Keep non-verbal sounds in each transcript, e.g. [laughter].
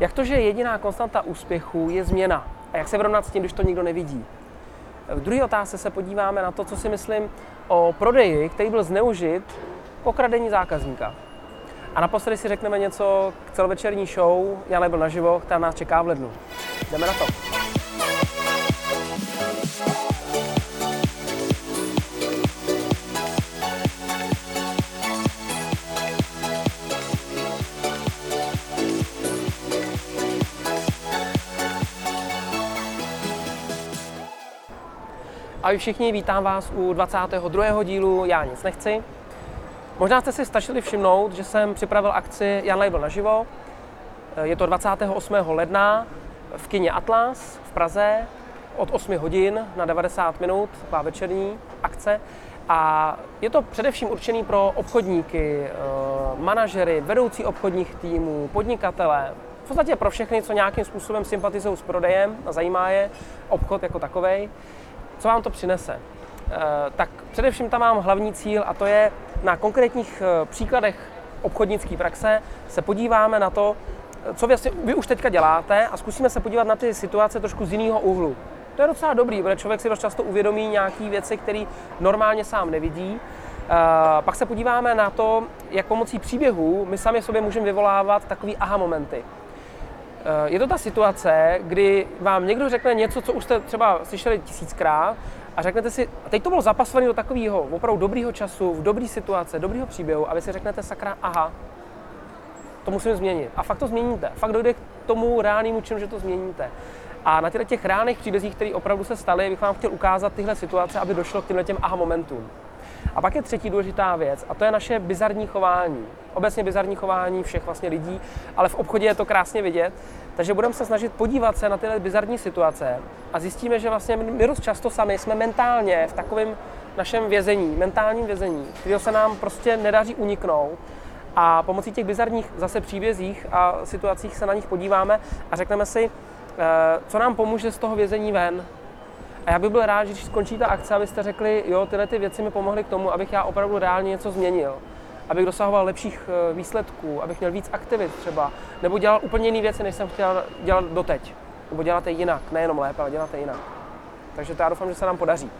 Jak to, že jediná konstanta úspěchu je změna? A jak se vyrovnat s tím, když to nikdo nevidí? V druhé otázce se podíváme na to, co si myslím o prodeji, který byl zneužit k okradení zákazníka. A naposledy si řekneme něco k celovečerní show Jan Lebl naživo, která nás čeká v lednu. Jdeme na to. Ahoj všichni, vítám vás u 22. dílu Já nic nechci. Možná jste si stačili všimnout, že jsem připravil akci Jan Label naživo. Je to 28. ledna v kině Atlas v Praze od 8 hodin na 90 minut, taková večerní akce. A je to především určený pro obchodníky, eh, manažery, vedoucí obchodních týmů, podnikatele, v podstatě pro všechny, co nějakým způsobem sympatizují s prodejem a zajímá je obchod jako takovej. Co vám to přinese? Eh, tak především tam mám hlavní cíl a to je na konkrétních eh, příkladech obchodnické praxe se podíváme na to, co vy, vy už teďka děláte a zkusíme se podívat na ty situace trošku z jiného úhlu. To je docela dobrý, protože člověk si dost často uvědomí nějaké věci, které normálně sám nevidí. Pak se podíváme na to, jak pomocí příběhů my sami sobě můžeme vyvolávat takové aha momenty. Uh, je to ta situace, kdy vám někdo řekne něco, co už jste třeba slyšeli tisíckrát a řeknete si, a teď to bylo zapasované do takového opravdu dobrýho času, v dobré situace, dobrýho příběhu a vy si řeknete sakra, aha, to musím změnit. A fakt to změníte. Fakt dojde k tomu reálnému činu, že to změníte. A na těch reálných příbězích, které opravdu se staly, bych vám chtěl ukázat tyhle situace, aby došlo k těmhle těm aha momentům. A pak je třetí důležitá věc, a to je naše bizarní chování. Obecně bizarní chování všech vlastně lidí, ale v obchodě je to krásně vidět. Takže budeme se snažit podívat se na tyhle bizarní situace a zjistíme, že vlastně my dost často sami jsme mentálně v takovém našem vězení, mentálním vězení, kterého se nám prostě nedaří uniknout. A pomocí těch bizarních zase příbězích a situacích se na nich podíváme a řekneme si, eh, co nám pomůže z toho vězení ven. A já bych byl rád, že když skončí ta akce, abyste řekli, jo, tyhle ty věci mi pomohly k tomu, abych já opravdu reálně něco změnil abych dosahoval lepších eh, výsledků, abych měl víc aktivit třeba, nebo dělal úplně jiné věci, než jsem chtěl dělat doteď. Nebo dělat je jinak, nejenom lépe, ale dělat je jinak. Takže to já doufám, že se nám podaří.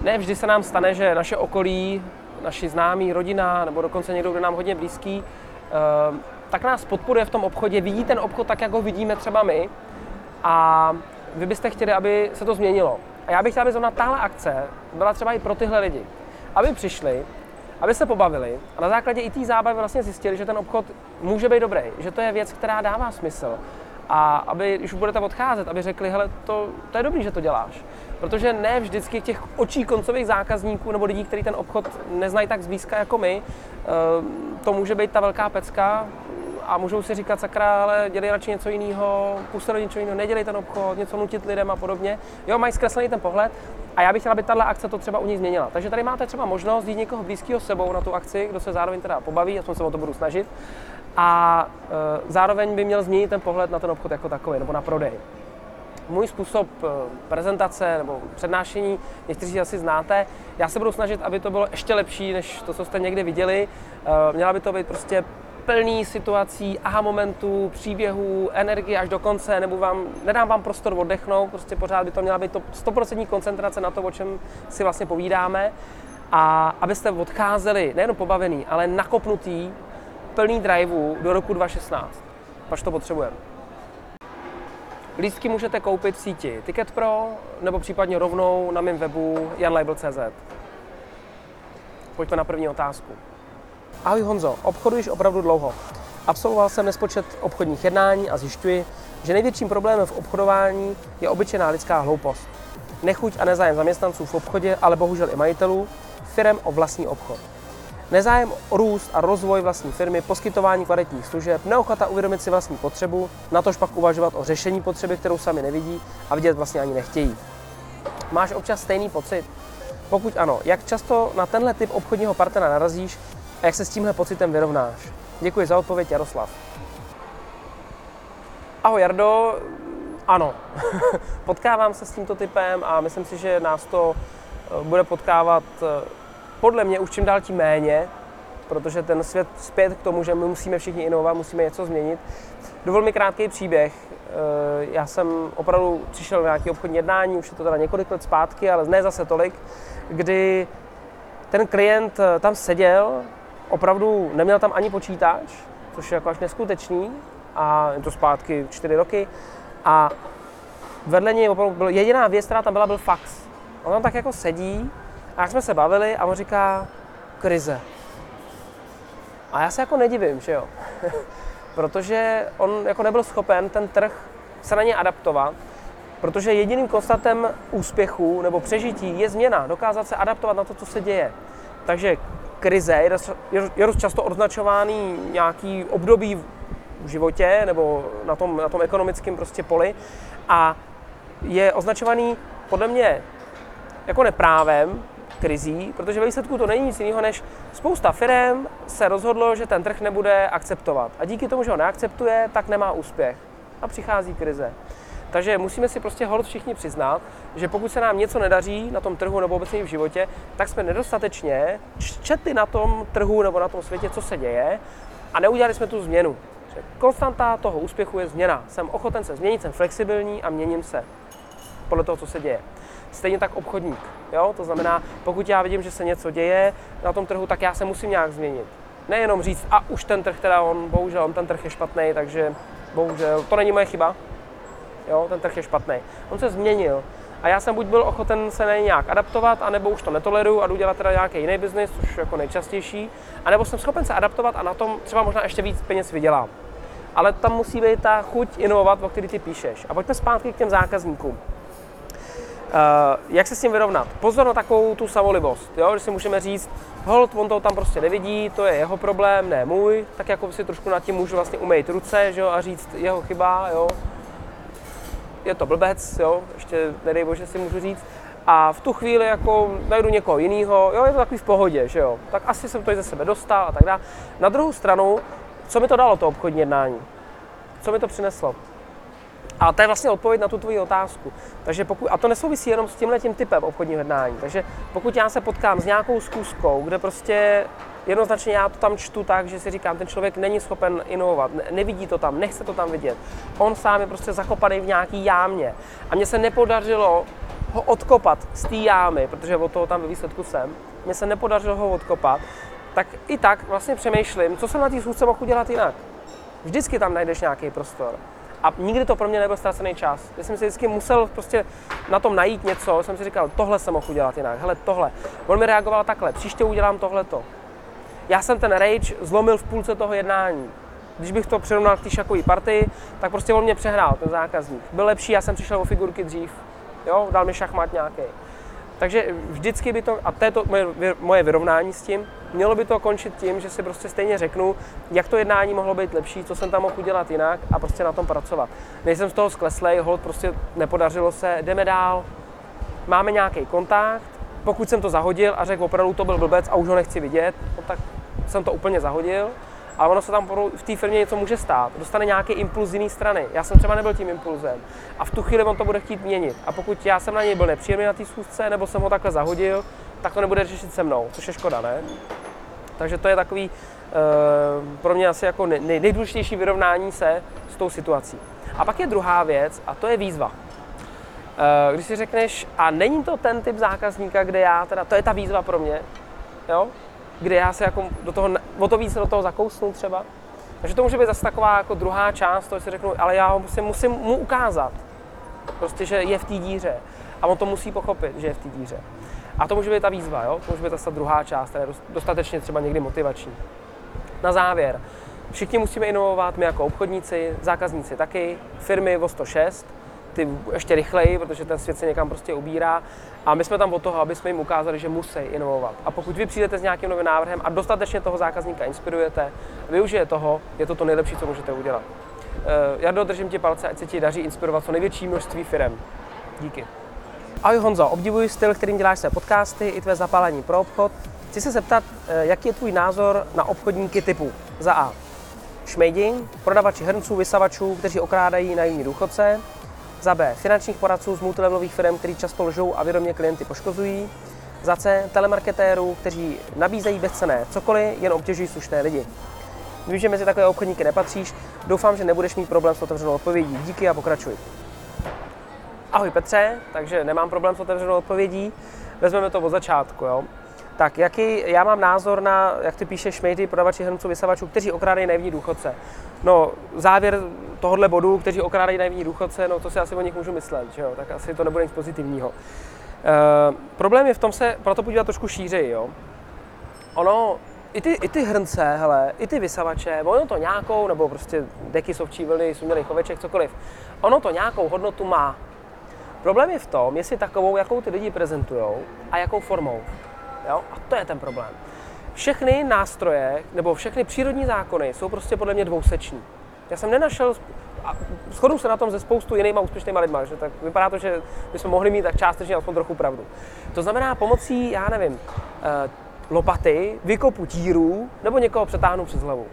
Ne vždy se nám stane, že naše okolí, naši známí, rodina, nebo dokonce někdo, kdo nám hodně blízký, eh, tak nás podporuje v tom obchodě, vidí ten obchod tak, jak ho vidíme třeba my a vy byste chtěli, aby se to změnilo. A já bych chtěl, aby zrovna tahle akce byla třeba i pro tyhle lidi. Aby přišli, aby se pobavili a na základě i té zábavy vlastně zjistili, že ten obchod může být dobrý, že to je věc, která dává smysl. A aby, když už budete odcházet, aby řekli, hele, to, to je dobrý, že to děláš. Protože ne vždycky těch očí koncových zákazníků nebo lidí, kteří ten obchod neznají tak zblízka jako my, eh, to může být ta velká pecka, a můžou si říkat, sakra, ale dělej radši něco jiného, půjste do něčeho jiného, nedělej ten obchod, něco nutit lidem a podobně. Jo, mají zkreslený ten pohled a já bych chtěla, aby tahle akce to třeba u nich změnila. Takže tady máte třeba možnost jít někoho blízkého sebou na tu akci, kdo se zároveň teda pobaví, aspoň se o to budu snažit. A e, zároveň by měl změnit ten pohled na ten obchod jako takový, nebo na prodej. Můj způsob e, prezentace nebo přednášení, někteří asi znáte, já se budu snažit, aby to bylo ještě lepší, než to, co jste někde viděli. E, měla by to být prostě plný situací, aha momentů, příběhů, energie až do konce, nebo vám, nedám vám prostor oddechnout, prostě pořád by to měla být to 100% koncentrace na to, o čem si vlastně povídáme. A abyste odcházeli nejen pobavený, ale nakopnutý, plný driveu do roku 2016. Pač to potřebujeme. Lístky můžete koupit v síti Ticket Pro nebo případně rovnou na mém webu janlabel.cz. Pojďme na první otázku. Ahoj Honzo, obchoduješ opravdu dlouho. Absolvoval jsem nespočet obchodních jednání a zjišťuji, že největším problémem v obchodování je obyčejná lidská hloupost. Nechuť a nezájem zaměstnanců v obchodě, ale bohužel i majitelů, firm o vlastní obchod. Nezájem o růst a rozvoj vlastní firmy, poskytování kvalitních služeb, neochota uvědomit si vlastní potřebu, natož pak uvažovat o řešení potřeby, kterou sami nevidí a vidět vlastně ani nechtějí. Máš občas stejný pocit? Pokud ano, jak často na tenhle typ obchodního partnera narazíš a jak se s tímhle pocitem vyrovnáš? Děkuji za odpověď, Jaroslav. Ahoj Jardo, ano, [laughs] potkávám se s tímto typem a myslím si, že nás to eh, bude potkávat eh, podle mě už čím dál tím méně. protože ten svět zpět k tomu, že my musíme všichni inovovat, musíme něco změnit. Dovol mi krátký příběh. Eh, já jsem opravdu přišel na nějaké obchodní jednání, už je to teda několik let zpátky, ale ne zase tolik, kdy ten klient tam seděl, opravdu neměl tam ani počítač, což je jako až neskutečný, a je to zpátky čtyři roky, a vedle něj opravdu byl, jediná věc, která tam byla, byl fax. On tam tak jako sedí a jak jsme se bavili a on říká, krize. A já se jako nedivím, že jo. [laughs] protože on jako nebyl schopen ten trh se na ně adaptovat, protože jediným konstatem úspěchu nebo přežití je změna, dokázat se adaptovat na to, co se děje. Takže krize je dost, je dost často označovaný nějaký období v životě nebo na tom, na tom ekonomickém prostě poli a je označovaný podle mě jako neprávem, krizí, protože ve výsledku to není nic jiného, než spousta firm se rozhodlo, že ten trh nebude akceptovat. A díky tomu, že ho neakceptuje, tak nemá úspěch. A přichází krize. Takže musíme si prostě hold všichni přiznat, že pokud se nám něco nedaří na tom trhu nebo obecně v životě, tak jsme nedostatečně četli na tom trhu nebo na tom světě, co se děje a neudělali jsme tu změnu. Konstanta toho úspěchu je změna. Jsem ochoten se změnit, jsem flexibilní a měním se podle toho, co se děje. Stejně tak obchodník. Jo? To znamená, pokud já vidím, že se něco děje na tom trhu, tak já se musím nějak změnit. Nejenom říct, a už ten trh, teda on, bohužel, on ten trh je špatný, takže bohužel, to není moje chyba, jo, ten trh je špatný. On se změnil. A já jsem buď byl ochoten se na něj nějak adaptovat, anebo už to netoleruju a jdu dělat teda nějaký jiný biznis, což je jako nejčastější, anebo jsem schopen se adaptovat a na tom třeba možná ještě víc peněz vydělám. Ale tam musí být ta chuť inovovat, o který ty píšeš. A pojďme zpátky k těm zákazníkům. Uh, jak se s tím vyrovnat? Pozor na takovou tu samolibost, jo? že si můžeme říct, hold, on to tam prostě nevidí, to je jeho problém, ne můj, tak jako si trošku nad tím můžu vlastně umýt ruce že jo? a říct, jeho chyba, jo? Je to blbec, jo? ještě nedej bože si můžu říct, a v tu chvíli jako najdu někoho jiného, jo, je to takový v pohodě, že jo, tak asi jsem to i ze sebe dostal a tak dále. Na druhou stranu, co mi to dalo, to obchodní jednání? Co mi to přineslo? A to je vlastně odpověď na tu tvoji otázku. Takže pokud, a to nesouvisí jenom s tímhle tím typem obchodního jednání. Takže pokud já se potkám s nějakou zkuskou, kde prostě jednoznačně já to tam čtu tak, že si říkám, ten člověk není schopen inovovat, nevidí to tam, nechce to tam vidět. On sám je prostě zakopaný v nějaký jámě. A mně se nepodařilo ho odkopat z té jámy, protože od toho tam ve výsledku jsem, mně se nepodařilo ho odkopat, tak i tak vlastně přemýšlím, co jsem na té schůzce mohl udělat jinak. Vždycky tam najdeš nějaký prostor. A nikdy to pro mě nebyl ztracený čas. Já jsem si vždycky musel prostě na tom najít něco, jsem si říkal, tohle jsem mohl udělat jinak, hele tohle. On mi reagoval takhle, příště udělám tohleto. Já jsem ten rage zlomil v půlce toho jednání. Když bych to přirovnal k té šakové partii, tak prostě on mě přehrál, ten zákazník. Byl lepší, já jsem přišel o figurky dřív. Jo, dal mi šachmat nějaký. Takže vždycky by to, a to je to moje, moje vyrovnání s tím, mělo by to končit tím, že si prostě stejně řeknu, jak to jednání mohlo být lepší, co jsem tam mohl udělat jinak a prostě na tom pracovat. Nejsem z toho skleslej, hold prostě nepodařilo se, jdeme dál, máme nějaký kontakt, pokud jsem to zahodil a řekl opravdu to byl blbec a už ho nechci vidět, no tak jsem to úplně zahodil, ale ono se tam v té firmě něco může stát. Dostane nějaký impuls z jiné strany. Já jsem třeba nebyl tím impulzem. A v tu chvíli on to bude chtít měnit. A pokud já jsem na něj byl nepříjemný na té schůzce, nebo jsem ho takhle zahodil, tak to nebude řešit se mnou, což je škoda, ne? Takže to je takový uh, pro mě asi jako nej, nejdůležitější vyrovnání se s tou situací. A pak je druhá věc, a to je výzva. Uh, když si řekneš, a není to ten typ zákazníka, kde já teda, to je ta výzva pro mě, jo? Kde já se jako do toho, o to víc do toho zakousnu třeba. Takže to může být zase taková jako druhá část, to si řeknu, ale já ho musím, musím mu ukázat, prostě, že je v té díře. A on to musí pochopit, že je v té díře. A to může být ta výzva, jo? to může být zase ta druhá část, která je dostatečně třeba někdy motivační. Na závěr, všichni musíme inovovat, my jako obchodníci, zákazníci taky, firmy o 106, ty ještě rychleji, protože ten svět se někam prostě ubírá. A my jsme tam od toho, aby jsme jim ukázali, že musí inovovat. A pokud vy přijdete s nějakým novým návrhem a dostatečně toho zákazníka inspirujete, využije toho, je to to nejlepší, co můžete udělat. Uh, Jardo, držím ti palce, ať se ti daří inspirovat co největší množství firm. Díky. Ahoj Honzo, obdivuji styl, kterým děláš své podcasty i tvé zapálení pro obchod. Chci se zeptat, eh, jaký je tvůj názor na obchodníky typu za A. Šmejdi, prodavači hrnců, vysavačů, kteří okrádají najímní důchodce, za B. Finančních poradců z multilevelových firm, kteří často lžou a vědomě klienty poškozují. Za C telemarketérů, kteří nabízejí bezcené cokoliv, jen obtěžují slušné lidi. Vím, že mezi takové obchodníky nepatříš. Doufám, že nebudeš mít problém s otevřenou odpovědí. Díky a pokračuj. Ahoj Petře, takže nemám problém s otevřenou odpovědí. Vezmeme to od začátku. Jo? Tak jaký, já mám názor na, jak ty píšeš, šmejty, prodavači hrnců, vysavačů, kteří okrádají naivní důchodce. No, závěr tohohle bodu, kteří okrádají naivní důchodce, no to si asi o nich můžu myslet, že jo? tak asi to nebude nic pozitivního. E, problém je v tom se proto podívat trošku šířeji. Jo? Ono, i ty, i ty hrnce, hele, i ty vysavače, ono to nějakou, nebo prostě deky sovčí vlny, sumělý choveček, cokoliv, ono to nějakou hodnotu má. Problém je v tom, jestli takovou, jakou ty lidi prezentují a jakou formou. Jo? A to je ten problém. Všechny nástroje nebo všechny přírodní zákony jsou prostě podle mě dvouseční. Já jsem nenašel, a shodu se na tom ze spoustu jinýma úspěšnýma lidma, že tak vypadá to, že bychom mohli mít tak částečně aspoň trochu pravdu. To znamená pomocí, já nevím, eh, lopaty, vykopu tírů nebo někoho přetáhnu přes hlavu.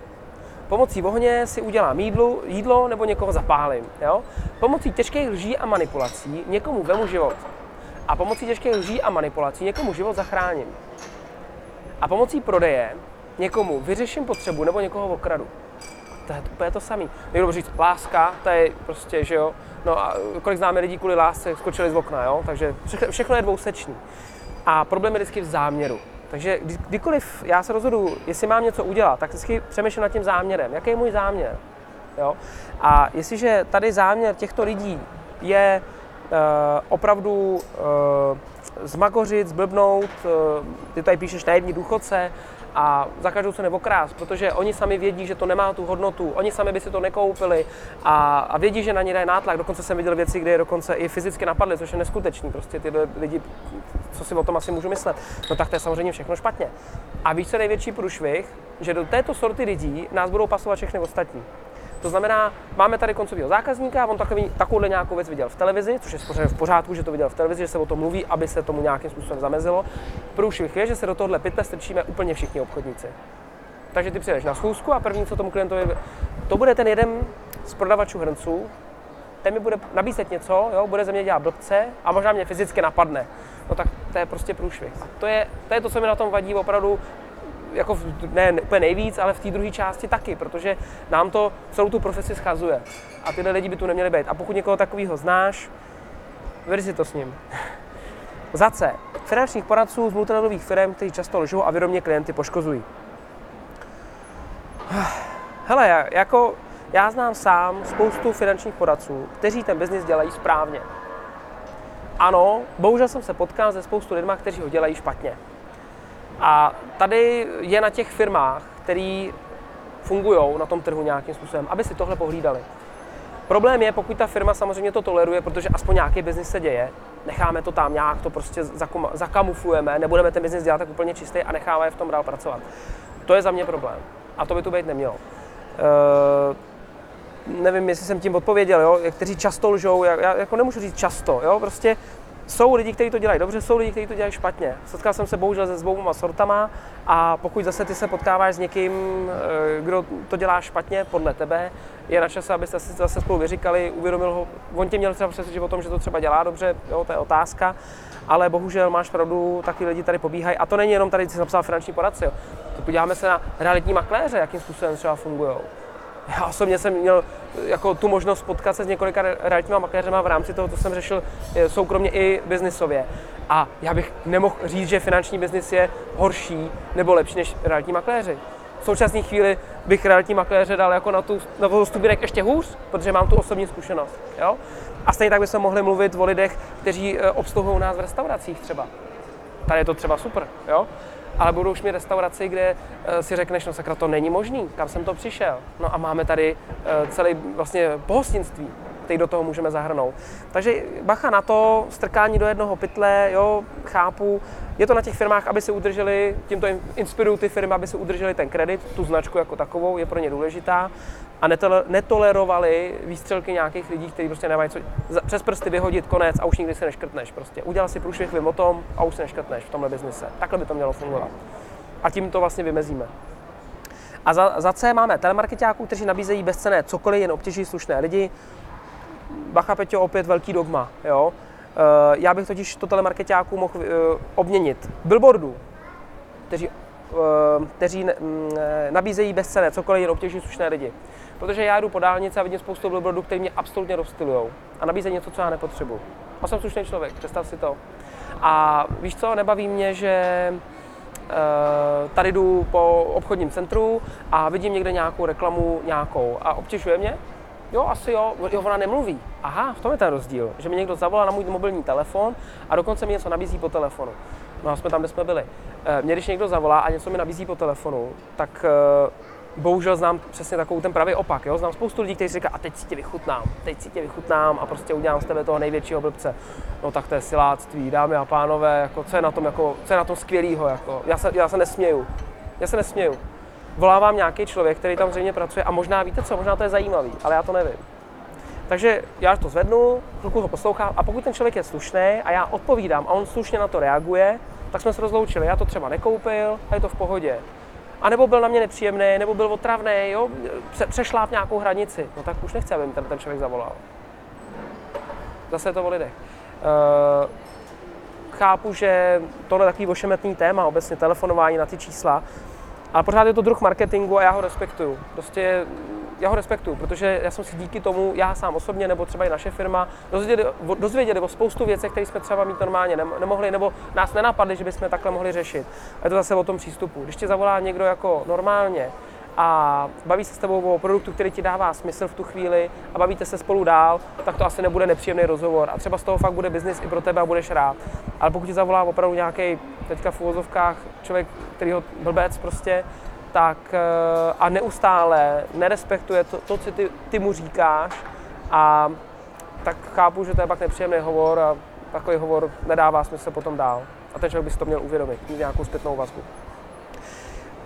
Pomocí ohně si udělám jídlo, jídlo nebo někoho zapálím. Jo? Pomocí těžkých lží a manipulací někomu vemu život. A pomocí těžkých lží a manipulací někomu život zachráním. A pomocí prodeje někomu vyřeším potřebu nebo někoho okradu. To je úplně to samé. Někdo říct, láska, to je prostě, že jo. No a kolik známe lidí kvůli lásce skočili z okna, jo. Takže všechno je dvousečný. A problém je vždycky v záměru. Takže kdykoliv já se rozhodu, jestli mám něco udělat, tak vždycky přemýšlím nad tím záměrem. Jaký je můj záměr? Jo? A jestliže tady záměr těchto lidí je uh, opravdu uh, zmagořit, zblbnout, uh, ty tady píšeš najední důchodce, a za každou cenu okrás, protože oni sami vědí, že to nemá tu hodnotu, oni sami by si to nekoupili a, a vědí, že na ně dají nátlak. Dokonce jsem viděl věci, kde je dokonce i fyzicky napadly, což je neskutečný. Prostě ty lidi, co si o tom asi můžu myslet, no tak to je samozřejmě všechno špatně. A víš, co největší průšvih, že do této sorty lidí nás budou pasovat všechny ostatní. To znamená, máme tady koncového zákazníka, on takový, takovouhle nějakou věc viděl v televizi, což je v pořádku, že to viděl v televizi, že se o tom mluví, aby se tomu nějakým způsobem zamezilo. Průšvih je, že se do tohohle pytle strčíme úplně všichni obchodníci. Takže ty přijdeš na schůzku a první, co tomu klientovi, to bude ten jeden z prodavačů hrnců, ten mi bude nabízet něco, jo, bude ze mě dělat blbce a možná mě fyzicky napadne. No tak to je prostě průšvih. To je, to je to, co mi na tom vadí opravdu jako ne úplně nejvíc, ale v té druhé části taky, protože nám to celou tu profesi schazuje. A tyhle lidi by tu neměli být. A pokud někoho takového znáš, veri si to s ním. [laughs] Za C. Finančních poradců z multilevelových firm, kteří často lžou a vědomě klienty poškozují. [sighs] Hele, jako já znám sám spoustu finančních poradců, kteří ten biznis dělají správně. Ano, bohužel jsem se potkal se spoustu lidma, kteří ho dělají špatně. A tady je na těch firmách, které fungují na tom trhu nějakým způsobem, aby si tohle pohlídali. Problém je, pokud ta firma samozřejmě to toleruje, protože aspoň nějaký biznis se děje, necháme to tam nějak, to prostě zakamuflujeme, nebudeme ten biznis dělat tak úplně čistý a necháme je v tom dál pracovat. To je za mě problém. A to by tu být nemělo. Uh, nevím, jestli jsem tím odpověděl, jo? kteří často lžou, já, já jako nemůžu říct často, jo? prostě jsou lidi, kteří to dělají dobře, jsou lidi, kteří to dělají špatně. Setkal jsem se bohužel se dvouma sortama a pokud zase ty se potkáváš s někým, eh, kdo to dělá špatně podle tebe, je na čase, abyste si zase spolu vyříkali, uvědomil ho, on tě měl třeba přesvědčit o tom, že to třeba dělá dobře, jo, to je otázka, ale bohužel máš pravdu, taky lidi tady pobíhají. A to není jenom tady, jsi napsal finanční poradce, jo. Podíváme se na realitní makléře, jakým způsobem třeba fungují já osobně jsem měl jako tu možnost potkat se s několika realitníma makléřema v rámci toho, co jsem řešil soukromně i biznisově. A já bych nemohl říct, že finanční biznis je horší nebo lepší než realitní makléři. V současné chvíli bych realitní makléře dal jako na tu, na tu ještě hůř, protože mám tu osobní zkušenost. Jo? A stejně tak bychom mohli mluvit o lidech, kteří eh, obsluhují nás v restauracích třeba. Tady je to třeba super. Jo? Ale budou už mít restauraci, kde eh, si řekneš, no sakra, to není možný, kam jsem to přišel. No a máme tady eh, celý vlastně pohostinství, který do toho můžeme zahrnout. Takže bacha na to, strkání do jednoho pytle, jo, chápu. Je to na těch firmách, aby si udrželi, tímto inspirují ty firmy, aby si udrželi ten kredit, tu značku jako takovou, je pro ně důležitá a netolerovali výstřelky nějakých lidí, kteří prostě nemají co přes prsty vyhodit konec a už nikdy se neškrtneš. Prostě udělal si průšvih, o tom a už se neškrtneš v tomhle biznise. Takhle by to mělo fungovat. A tím to vlastně vymezíme. A za, za C máme telemarketáků, kteří nabízejí bezcené cokoliv, jen obtěžují slušné lidi. Bacha Peťo, opět velký dogma. Jo? já bych totiž to telemarketáků mohl obměnit billboardů, kteří, kteří mm, nabízejí bezcené, cokoliv jen obtěžují slušné lidi. Protože já jdu po dálnici a vidím spoustu billboardů, které mě absolutně rozstylujou a nabízejí něco, co já nepotřebuji. A jsem slušný člověk, představ si to. A víš co, nebaví mě, že uh, tady jdu po obchodním centru a vidím někde nějakou reklamu nějakou a obtěžuje mě, Jo, asi jo. jo, ona nemluví. Aha, v tom je ten rozdíl, že mi někdo zavolá na můj mobilní telefon a dokonce mi něco nabízí po telefonu. No a jsme tam, kde jsme byli. Eh, mě když někdo zavolá a něco mi nabízí po telefonu, tak eh, bohužel znám přesně takovou ten pravý opak. Jo? Znám spoustu lidí, kteří říká, a teď si tě vychutnám, teď si tě vychutnám a prostě udělám z tebe toho největšího blbce. No tak to je siláctví, dámy a pánové, jako, co je na tom, jako, co je na tom skvělýho, jako, já, se, já se nesměju. Já se nesměju. Volá vám nějaký člověk, který tam zřejmě pracuje a možná víte co, možná to je zajímavý, ale já to nevím. Takže já to zvednu, chvilku ho poslouchám a pokud ten člověk je slušný a já odpovídám a on slušně na to reaguje, tak jsme se rozloučili. Já to třeba nekoupil a je to v pohodě a nebo byl na mě nepříjemný, nebo byl otravný, jo, přešláp nějakou hranici, no tak už nechci, aby ten, ten člověk zavolal. Zase je to o lidech. Uh, chápu, že tohle je takový ošemetný téma, obecně telefonování na ty čísla, ale pořád je to druh marketingu a já ho respektuju. Prostě já ho respektuju, protože já jsem si díky tomu, já sám osobně, nebo třeba i naše firma, dozvěděli, dozvěděli o spoustu věcí, které jsme třeba mít normálně nemohli, nebo nás nenapadli, že bychom takhle mohli řešit. A je to zase o tom přístupu. Když tě zavolá někdo jako normálně, a baví se s tebou o produktu, který ti dává smysl v tu chvíli a bavíte se spolu dál, tak to asi nebude nepříjemný rozhovor. A třeba z toho fakt bude biznis i pro tebe a budeš rád. Ale pokud ti zavolá opravdu nějaký teďka v úvozovkách člověk, který ho blbec prostě, tak eh, a neustále nerespektuje to, to co ty, ty mu říkáš a tak chápu, že to je pak nepříjemný hovor a takový hovor nedává smysl potom dál. A ten člověk by si to měl uvědomit, mít nějakou zpětnou vazbu.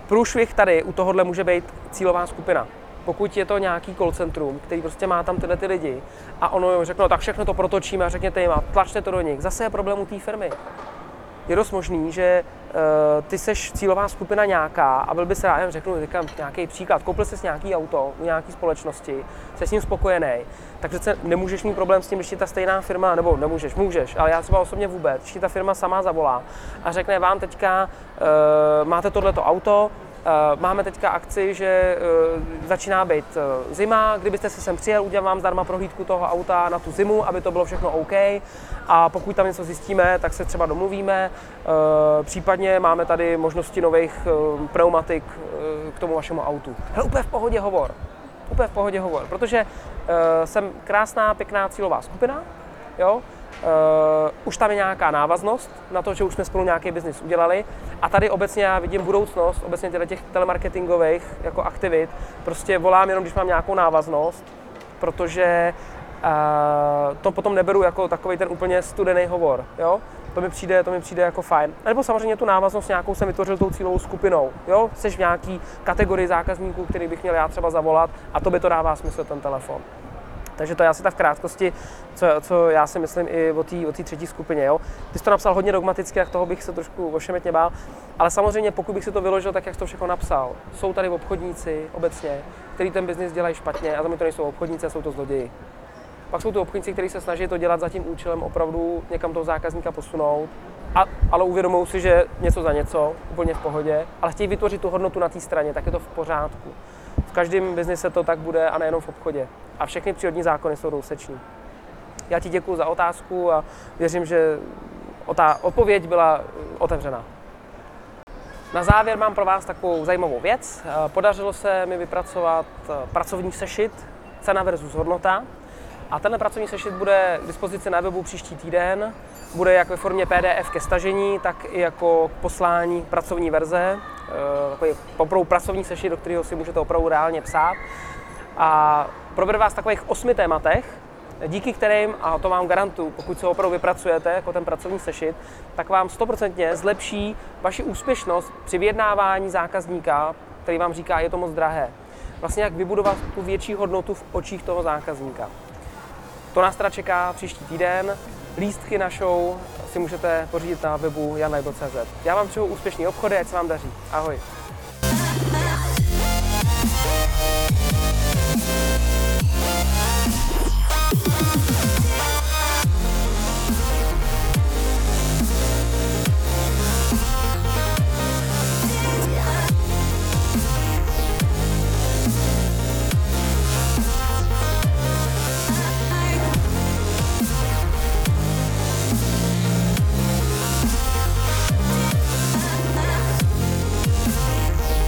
Průšvih tady u tohohle může být cílová skupina. Pokud je to nějaký call centrum, který prostě má tam tyhle ty lidi a ono řekne, no, tak všechno to protočíme a řekněte jim a tlačte to do nich. Zase je problém u té firmy je dost možný, že ty seš cílová skupina nějaká a byl by se rád, řeknu říkám, nějaký příklad, koupil jsi nějaký auto u nějaké společnosti, jsi s ním spokojený, tak přece nemůžeš mít problém s tím, když ti ta stejná firma, nebo nemůžeš, můžeš, ale já třeba osobně vůbec, když ti ta firma sama zavolá a řekne vám teďka, uh, máte tohleto auto, Eh, máme teďka akci, že eh, začíná být eh, zima, kdybyste se sem přijel, udělám vám zdarma prohlídku toho auta na tu zimu, aby to bylo všechno OK. A pokud tam něco zjistíme, tak se třeba domluvíme. Případně máme tady možnosti nových pneumatik k tomu vašemu autu. Hele, úplně v pohodě hovor. Úplně v pohodě hovor, protože jsem krásná, pěkná cílová skupina, jo, Uh, už tam je nějaká návaznost na to, že už jsme spolu nějaký biznis udělali. A tady obecně já vidím budoucnost, obecně těch telemarketingových jako aktivit. Prostě volám jenom, když mám nějakou návaznost, protože uh, to potom neberu jako takový ten úplně studený hovor. Jo? To mi přijde, to mi přijde jako fajn. A nebo samozřejmě tu návaznost nějakou jsem vytvořil tou cílovou skupinou. Jo? Jsi v nějaký kategorii zákazníků, který bych měl já třeba zavolat a to by to dává smysl ten telefon. Takže to je asi tak v krátkosti, co, co já si myslím i o té o třetí skupině. Jo. Ty jsi to napsal hodně dogmaticky, jak toho bych se trošku ošemetně bál, ale samozřejmě pokud bych si to vyložil tak, jak jsi to všechno napsal, jsou tady obchodníci obecně, kteří ten biznis dělají špatně a za mě to nejsou obchodníci, jsou to zloději. Pak jsou to obchodníci, kteří se snaží to dělat za tím účelem opravdu někam toho zákazníka posunout, a, ale uvědomují si, že něco za něco, úplně v pohodě, ale chtějí vytvořit tu hodnotu na té straně, tak je to v pořádku. V každém biznise to tak bude a nejenom v obchodě. A všechny přírodní zákony jsou douseční. Já ti děkuji za otázku a věřím, že ta odpověď byla otevřená. Na závěr mám pro vás takovou zajímavou věc. Podařilo se mi vypracovat pracovní sešit cena versus hodnota. A tenhle pracovní sešit bude k dispozici na webu příští týden. Bude jak ve formě PDF ke stažení, tak i jako poslání pracovní verze. Eh, takový opravdu pracovní sešit, do kterého si můžete opravdu reálně psát. A probere vás takových osmi tématech, díky kterým, a to vám garantuju, pokud se opravdu vypracujete jako ten pracovní sešit, tak vám stoprocentně zlepší vaši úspěšnost při vyjednávání zákazníka, který vám říká, je to moc drahé. Vlastně jak vybudovat tu větší hodnotu v očích toho zákazníka. To nás teda čeká příští týden. Lístky na show si můžete pořídit na webu janlejbo.cz. Já vám přeju úspěšný obchody, ať se vám daří. Ahoj.